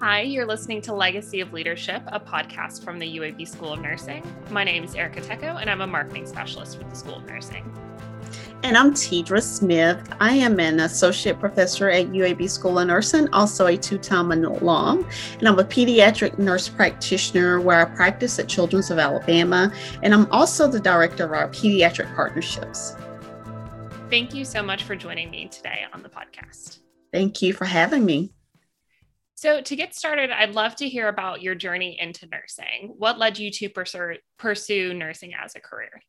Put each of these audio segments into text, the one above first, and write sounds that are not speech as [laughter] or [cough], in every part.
Hi, you're listening to Legacy of Leadership, a podcast from the UAB School of Nursing. My name is Erica Tecco, and I'm a marketing specialist with the School of Nursing. And I'm Tedra Smith. I am an associate professor at UAB School of Nursing, also a two time alum. And I'm a pediatric nurse practitioner where I practice at Children's of Alabama. And I'm also the director of our pediatric partnerships. Thank you so much for joining me today on the podcast. Thank you for having me. So, to get started, I'd love to hear about your journey into nursing. What led you to pursue, pursue nursing as a career?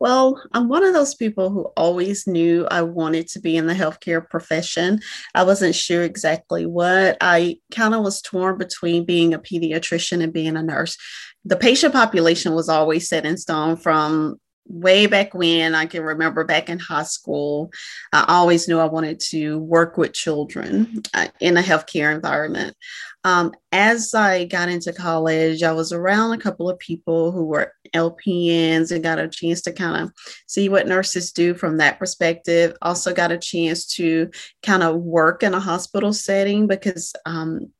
Well, I'm one of those people who always knew I wanted to be in the healthcare profession. I wasn't sure exactly what. I kind of was torn between being a pediatrician and being a nurse. The patient population was always set in stone from way back when I can remember back in high school, I always knew I wanted to work with children uh, in a healthcare environment. Um, as I got into college, I was around a couple of people who were LPNs and got a chance to kind of see what nurses do from that perspective. Also, got a chance to kind of work in a hospital setting because um,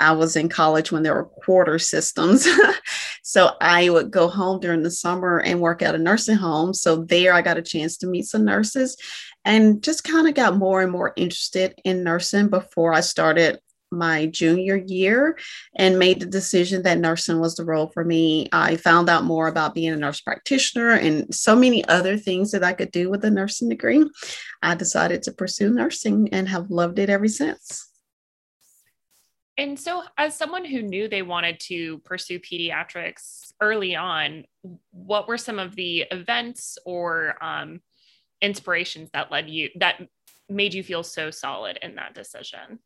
I was in college when there were quarter systems. [laughs] so I would go home during the summer and work at a nursing home. So there I got a chance to meet some nurses and just kind of got more and more interested in nursing before I started my junior year and made the decision that nursing was the role for me. I found out more about being a nurse practitioner and so many other things that I could do with a nursing degree. I decided to pursue nursing and have loved it ever since. And so, as someone who knew they wanted to pursue pediatrics early on, what were some of the events or um, inspirations that led you that made you feel so solid in that decision?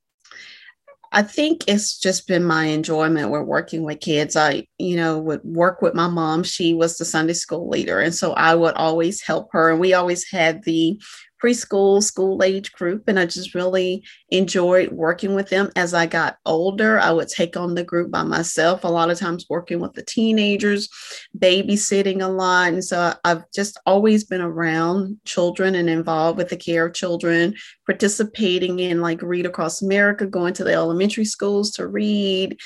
I think it's just been my enjoyment with working with kids. I, you know, would work with my mom. She was the Sunday school leader. And so I would always help her. And we always had the preschool, school age group. And I just really enjoyed working with them. As I got older, I would take on the group by myself, a lot of times working with the teenagers, babysitting a lot. And so I've just always been around children and involved with the care of children, participating in like Read Across America, going to the elementary schools to read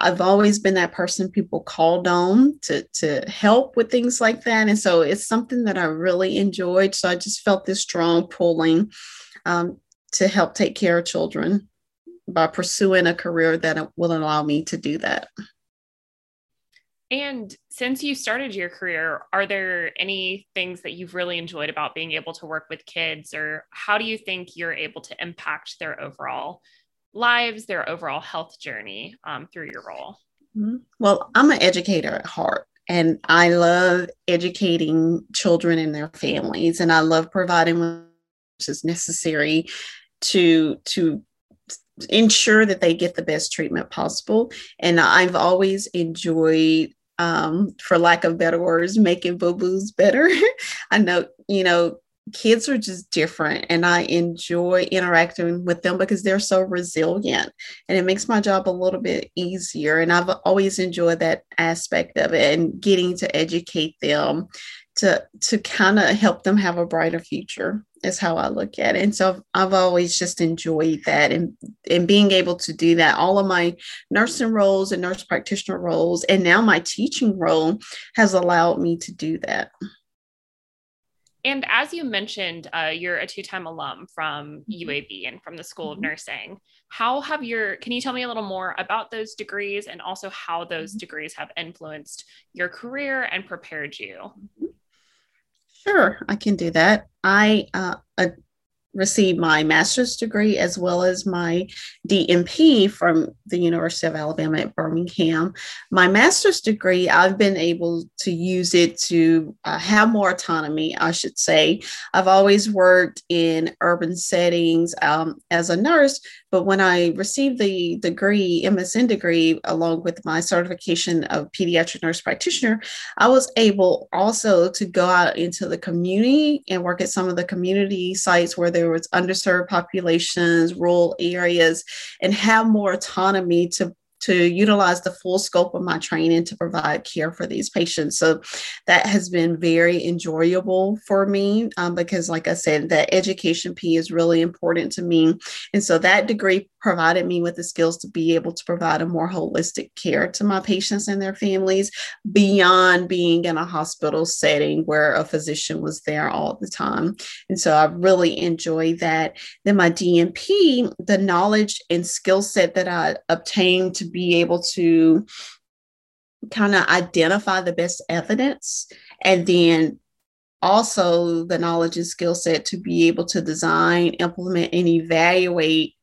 I've always been that person people called on to to help with things like that, and so it's something that I really enjoyed. So I just felt this strong pulling um, to help take care of children by pursuing a career that will allow me to do that. And since you started your career, are there any things that you've really enjoyed about being able to work with kids, or how do you think you're able to impact their overall lives, their overall health journey um, through your role? Mm-hmm. Well, I'm an educator at heart. And I love educating children and their families, and I love providing what is necessary to to ensure that they get the best treatment possible. And I've always enjoyed um, for lack of better words, making boo boos better. [laughs] I know, you know, kids are just different and I enjoy interacting with them because they're so resilient and it makes my job a little bit easier. And I've always enjoyed that aspect of it and getting to educate them to to kind of help them have a brighter future is how I look at it. And so I've always just enjoyed that and, and being able to do that. All of my nursing roles and nurse practitioner roles and now my teaching role has allowed me to do that. And as you mentioned, uh, you're a two-time alum from mm-hmm. UAB and from the School of mm-hmm. Nursing. How have your? Can you tell me a little more about those degrees and also how those mm-hmm. degrees have influenced your career and prepared you? Sure, I can do that. I uh, received my master's degree as well as my DNP from the University of Alabama at Birmingham. My master's degree, I've been able to use it to uh, have more autonomy, I should say. I've always worked in urban settings um, as a nurse, but when I received the degree, MSN degree, along with my certification of pediatric nurse practitioner, I was able also to go out into the community and work at some of the community sites where there was underserved populations, rural areas, and have more autonomy to to utilize the full scope of my training to provide care for these patients. So that has been very enjoyable for me um, because, like I said, the education P is really important to me. And so that degree provided me with the skills to be able to provide a more holistic care to my patients and their families beyond being in a hospital setting where a physician was there all the time. And so I really enjoy that. Then my DNP, the knowledge and skill set that I obtained to be able to kind of identify the best evidence and then also the knowledge and skill set to be able to design, implement, and evaluate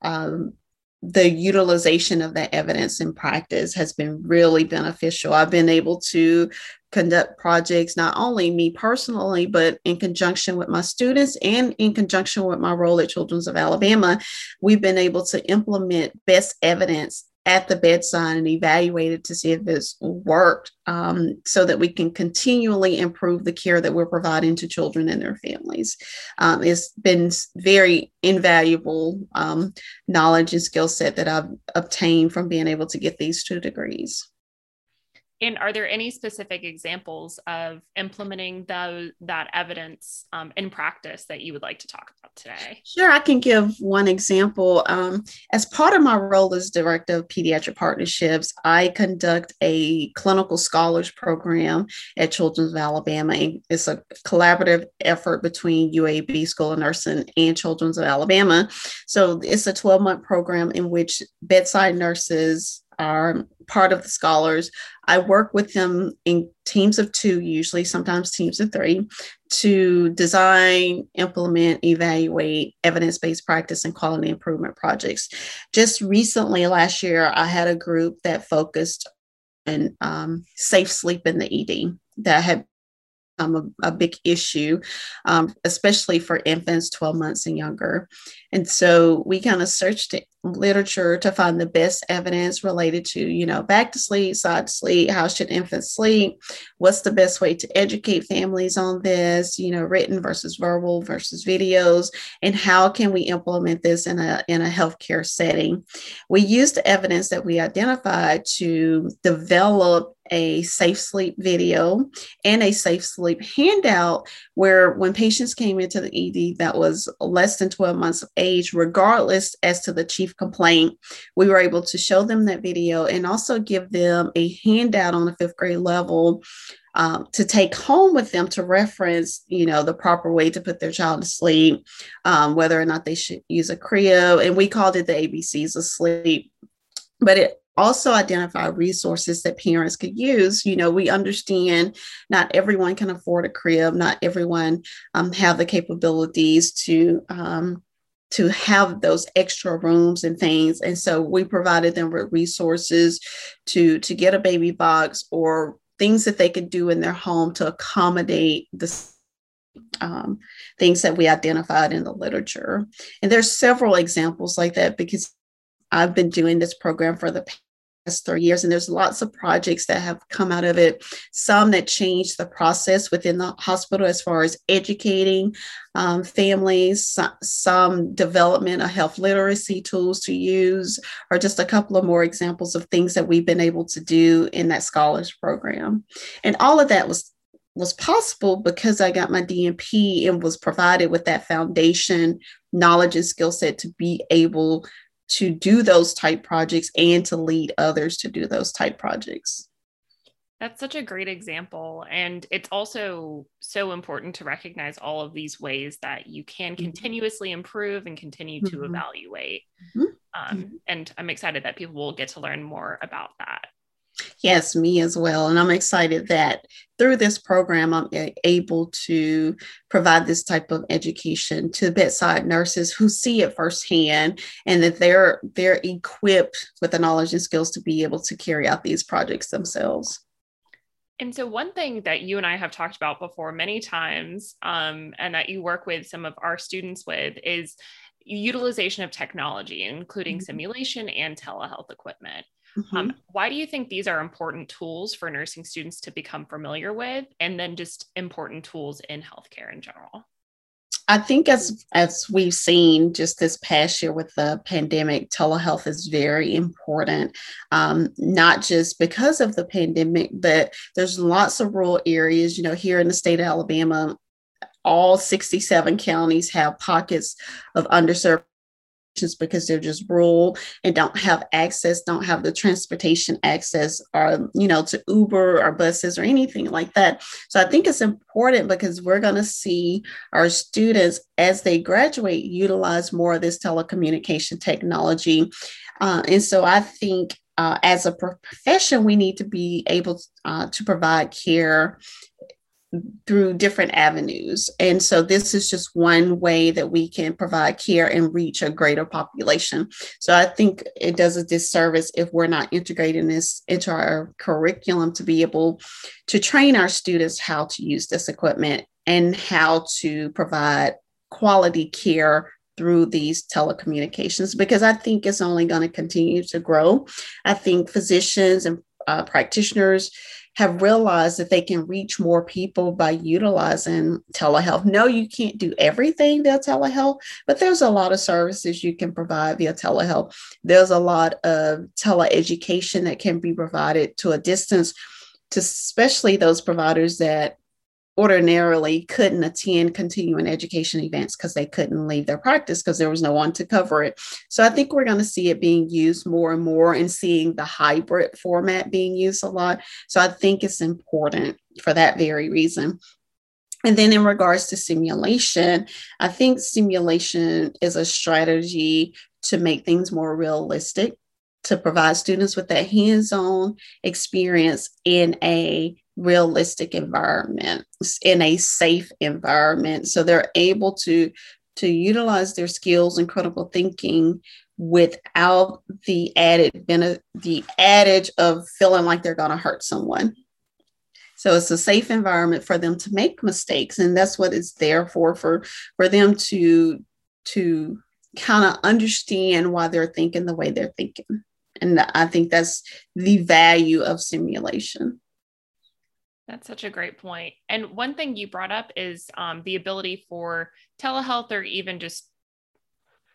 um, the utilization of that evidence in practice has been really beneficial. I've been able to conduct projects, not only me personally, but in conjunction with my students and in conjunction with my role at Children's of Alabama. We've been able to implement best evidence at the bedside and evaluated to see if it's worked um, so that we can continually improve the care that we're providing to children and their families. Um, it's been very invaluable um, knowledge and skill set that I've obtained from being able to get these two degrees. And are there any specific examples of implementing the, that evidence um, in practice that you would like to talk about today? Sure, I can give one example. Um, as part of my role as Director of Pediatric Partnerships, I conduct a clinical scholars program at Children's of Alabama. It's a collaborative effort between UAB School of Nursing and Children's of Alabama. So it's a 12 month program in which bedside nurses are part of the scholars. I work with them in teams of two, usually, sometimes teams of three, to design, implement, evaluate evidence based practice and quality improvement projects. Just recently, last year, I had a group that focused on um, safe sleep in the ED that had um, a, a, big issue, um, especially for infants 12 months and younger. And so we kind of searched literature to find the best evidence related to, you know, back to sleep, side to sleep, how should infants sleep, what's the best way to educate families on this, you know, written versus verbal versus videos, and how can we implement this in a in a healthcare setting. We used the evidence that we identified to develop a safe sleep video and a safe sleep handout where when patients came into the ED that was less than 12 months of age, regardless as to the chief complaint, we were able to show them that video and also give them a handout on the fifth grade level um, to take home with them to reference, you know, the proper way to put their child to sleep, um, whether or not they should use a crib. And we called it the ABCs of sleep. But it also identify resources that parents could use. You know, we understand not everyone can afford a crib, not everyone um, have the capabilities to um, to have those extra rooms and things and so we provided them with resources to to get a baby box or things that they could do in their home to accommodate the um, things that we identified in the literature and there's several examples like that because i've been doing this program for the past three years and there's lots of projects that have come out of it some that change the process within the hospital as far as educating um, families some, some development of health literacy tools to use or just a couple of more examples of things that we've been able to do in that scholars program. And all of that was was possible because I got my DNP and was provided with that foundation knowledge and skill set to be able to do those type projects and to lead others to do those type projects. That's such a great example. And it's also so important to recognize all of these ways that you can mm-hmm. continuously improve and continue to mm-hmm. evaluate. Mm-hmm. Um, and I'm excited that people will get to learn more about that. Yes, me as well. And I'm excited that through this program, I'm able to provide this type of education to bedside nurses who see it firsthand and that they're they're equipped with the knowledge and skills to be able to carry out these projects themselves. And so, one thing that you and I have talked about before many times, um, and that you work with some of our students with, is utilization of technology, including mm-hmm. simulation and telehealth equipment. Mm-hmm. Um, why do you think these are important tools for nursing students to become familiar with, and then just important tools in healthcare in general? I think as as we've seen just this past year with the pandemic, telehealth is very important. Um, not just because of the pandemic, but there's lots of rural areas. You know, here in the state of Alabama, all 67 counties have pockets of underserved because they're just rural and don't have access, don't have the transportation access or, you know, to Uber or buses or anything like that. So I think it's important because we're going to see our students as they graduate utilize more of this telecommunication technology. Uh, and so I think uh, as a profession, we need to be able uh, to provide care through different avenues. And so this is just one way that we can provide care and reach a greater population. So I think it does a disservice if we're not integrating this into our curriculum to be able to train our students how to use this equipment and how to provide quality care through these telecommunications because I think it's only going to continue to grow. I think physicians and uh, practitioners have realized that they can reach more people by utilizing telehealth. No, you can't do everything via telehealth, but there's a lot of services you can provide via telehealth. There's a lot of teleeducation that can be provided to a distance to especially those providers that ordinarily couldn't attend continuing education events because they couldn't leave their practice because there was no one to cover it. So I think we're going to see it being used more and more and seeing the hybrid format being used a lot. So I think it's important for that very reason. And then in regards to simulation, I think simulation is a strategy to make things more realistic, to provide students with that hands on experience in a realistic environment in a safe environment. So they're able to to utilize their skills and critical thinking without the added benefit, the adage of feeling like they're going to hurt someone. So it's a safe environment for them to make mistakes and that's what it's there for for for them to to kind of understand why they're thinking the way they're thinking. And i think that's the value of simulation that's such a great point. And one thing you brought up is um, the ability for telehealth or even just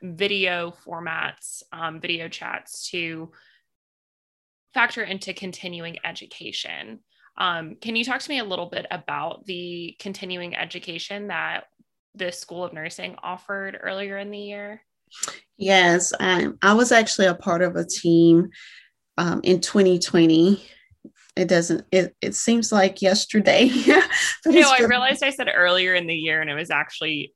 video formats, um, video chats to factor into continuing education. Um, can you talk to me a little bit about the continuing education that the School of Nursing offered earlier in the year? Yes, um, I was actually a part of a team um, in 2020 it doesn't it, it seems like yesterday. [laughs] No i realized i said earlier in the year and it was actually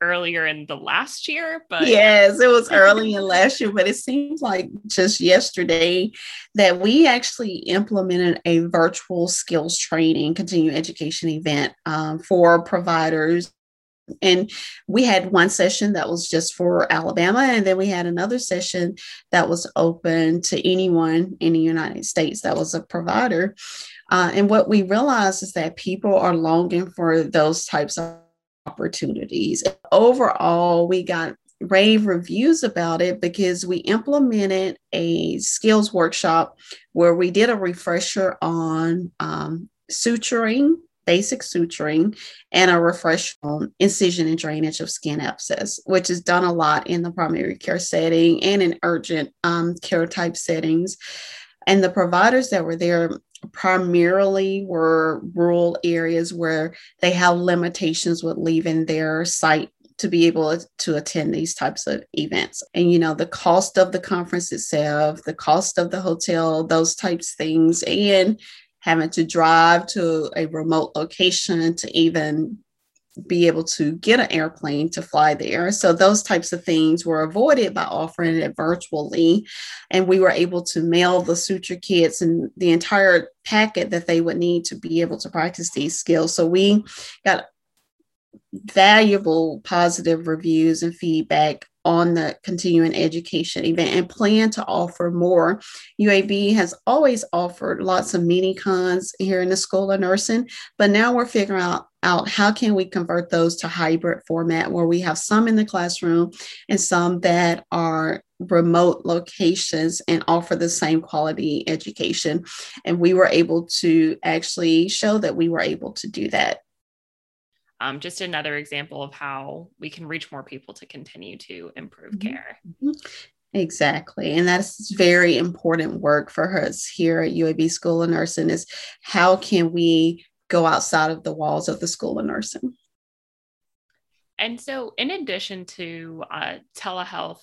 earlier in the last year but yes it was [laughs] early in last year but it seems like just yesterday that we actually implemented a virtual skills training continuing education event um, for providers and we had one session that was just for Alabama, and then we had another session that was open to anyone in the United States that was a provider. Uh, and what we realized is that people are longing for those types of opportunities. Overall, we got rave reviews about it because we implemented a skills workshop where we did a refresher on um, suturing basic suturing and a refresh on incision and drainage of skin abscess, which is done a lot in the primary care setting and in urgent um, care type settings. And the providers that were there primarily were rural areas where they have limitations with leaving their site to be able to attend these types of events. And, you know, the cost of the conference itself, the cost of the hotel, those types of things, and having to drive to a remote location to even be able to get an airplane to fly there. So those types of things were avoided by offering it virtually. And we were able to mail the suture kits and the entire packet that they would need to be able to practice these skills. So we got valuable positive reviews and feedback on the continuing education event and plan to offer more. UAB has always offered lots of mini cons here in the School of Nursing, but now we're figuring out, out how can we convert those to hybrid format where we have some in the classroom and some that are remote locations and offer the same quality education. And we were able to actually show that we were able to do that um, just another example of how we can reach more people to continue to improve mm-hmm. care. Mm-hmm. Exactly. And that's very important work for us here at UAB School of Nursing is how can we go outside of the walls of the School of Nursing? And so, in addition to uh, telehealth,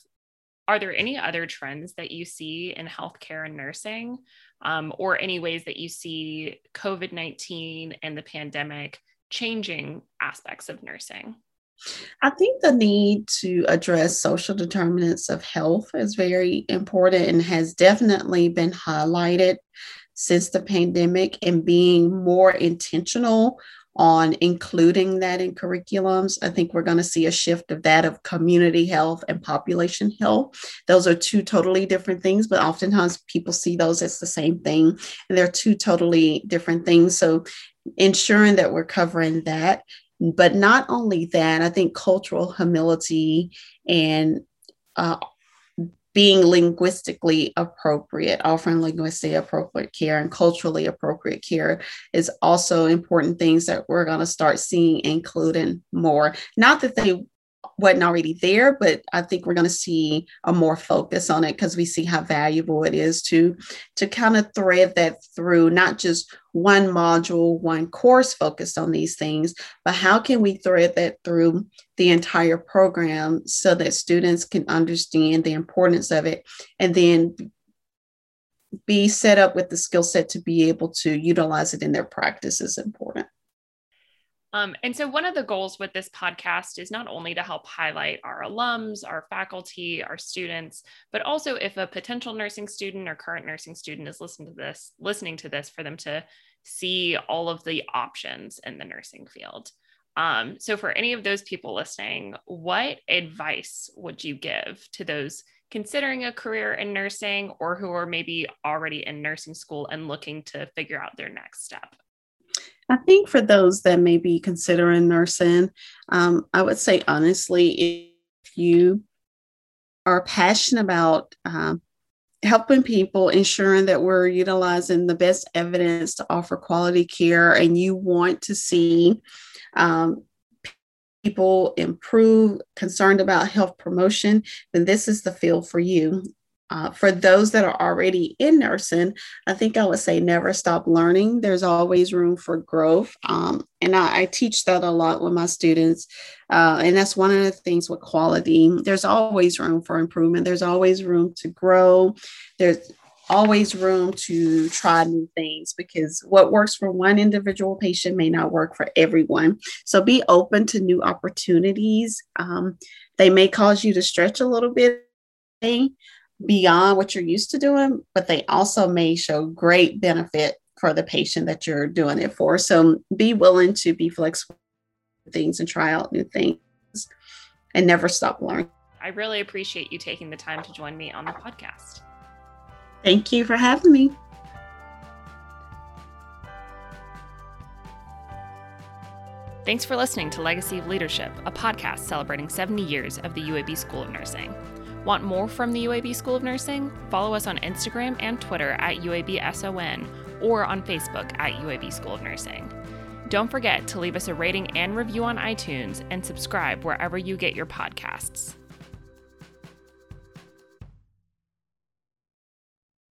are there any other trends that you see in healthcare and nursing, um, or any ways that you see COVID 19 and the pandemic changing aspects of nursing? I think the need to address social determinants of health is very important and has definitely been highlighted since the pandemic and being more intentional on including that in curriculums. I think we're going to see a shift of that of community health and population health. Those are two totally different things, but oftentimes people see those as the same thing, and they're two totally different things. So ensuring that we're covering that. But not only that, I think cultural humility and uh, being linguistically appropriate, offering linguistically appropriate care and culturally appropriate care is also important things that we're going to start seeing including more. Not that they wasn't already there, but I think we're going to see a more focus on it because we see how valuable it is to to kind of thread that through not just one module, one course focused on these things, but how can we thread that through the entire program so that students can understand the importance of it and then be set up with the skill set to be able to utilize it in their practice is important. Um, and so, one of the goals with this podcast is not only to help highlight our alums, our faculty, our students, but also if a potential nursing student or current nursing student is listening to this, listening to this, for them to see all of the options in the nursing field. Um, so, for any of those people listening, what advice would you give to those considering a career in nursing or who are maybe already in nursing school and looking to figure out their next step? I think for those that may be considering nursing, um, I would say honestly, if you are passionate about um, helping people, ensuring that we're utilizing the best evidence to offer quality care, and you want to see um, people improve, concerned about health promotion, then this is the field for you. Uh, for those that are already in nursing, I think I would say never stop learning. There's always room for growth. Um, and I, I, teach that a lot with my students. Uh, and that's one of the things with quality. There's always room for improvement, there's always room to grow. There's always room to try new things because what works for one individual patient may not work for everyone. So be open to new opportunities. Um, they may cause you to stretch a little bit beyond what you're used to doing, but they also may show great benefit for the patient that you're doing it for. So be willing to be flexible with things and try out new things and never stop learning. I really appreciate you taking the time to join me on the podcast. Thank you for having me. Thanks for listening to Legacy of Leadership, a podcast celebrating 70 years of the UAB School of Nursing. Want more from the UAB School of Nursing? Follow us on Instagram and Twitter at UABSON or on Facebook at UAB School of Nursing. Don't forget to leave us a rating and review on iTunes and subscribe wherever you get your podcasts.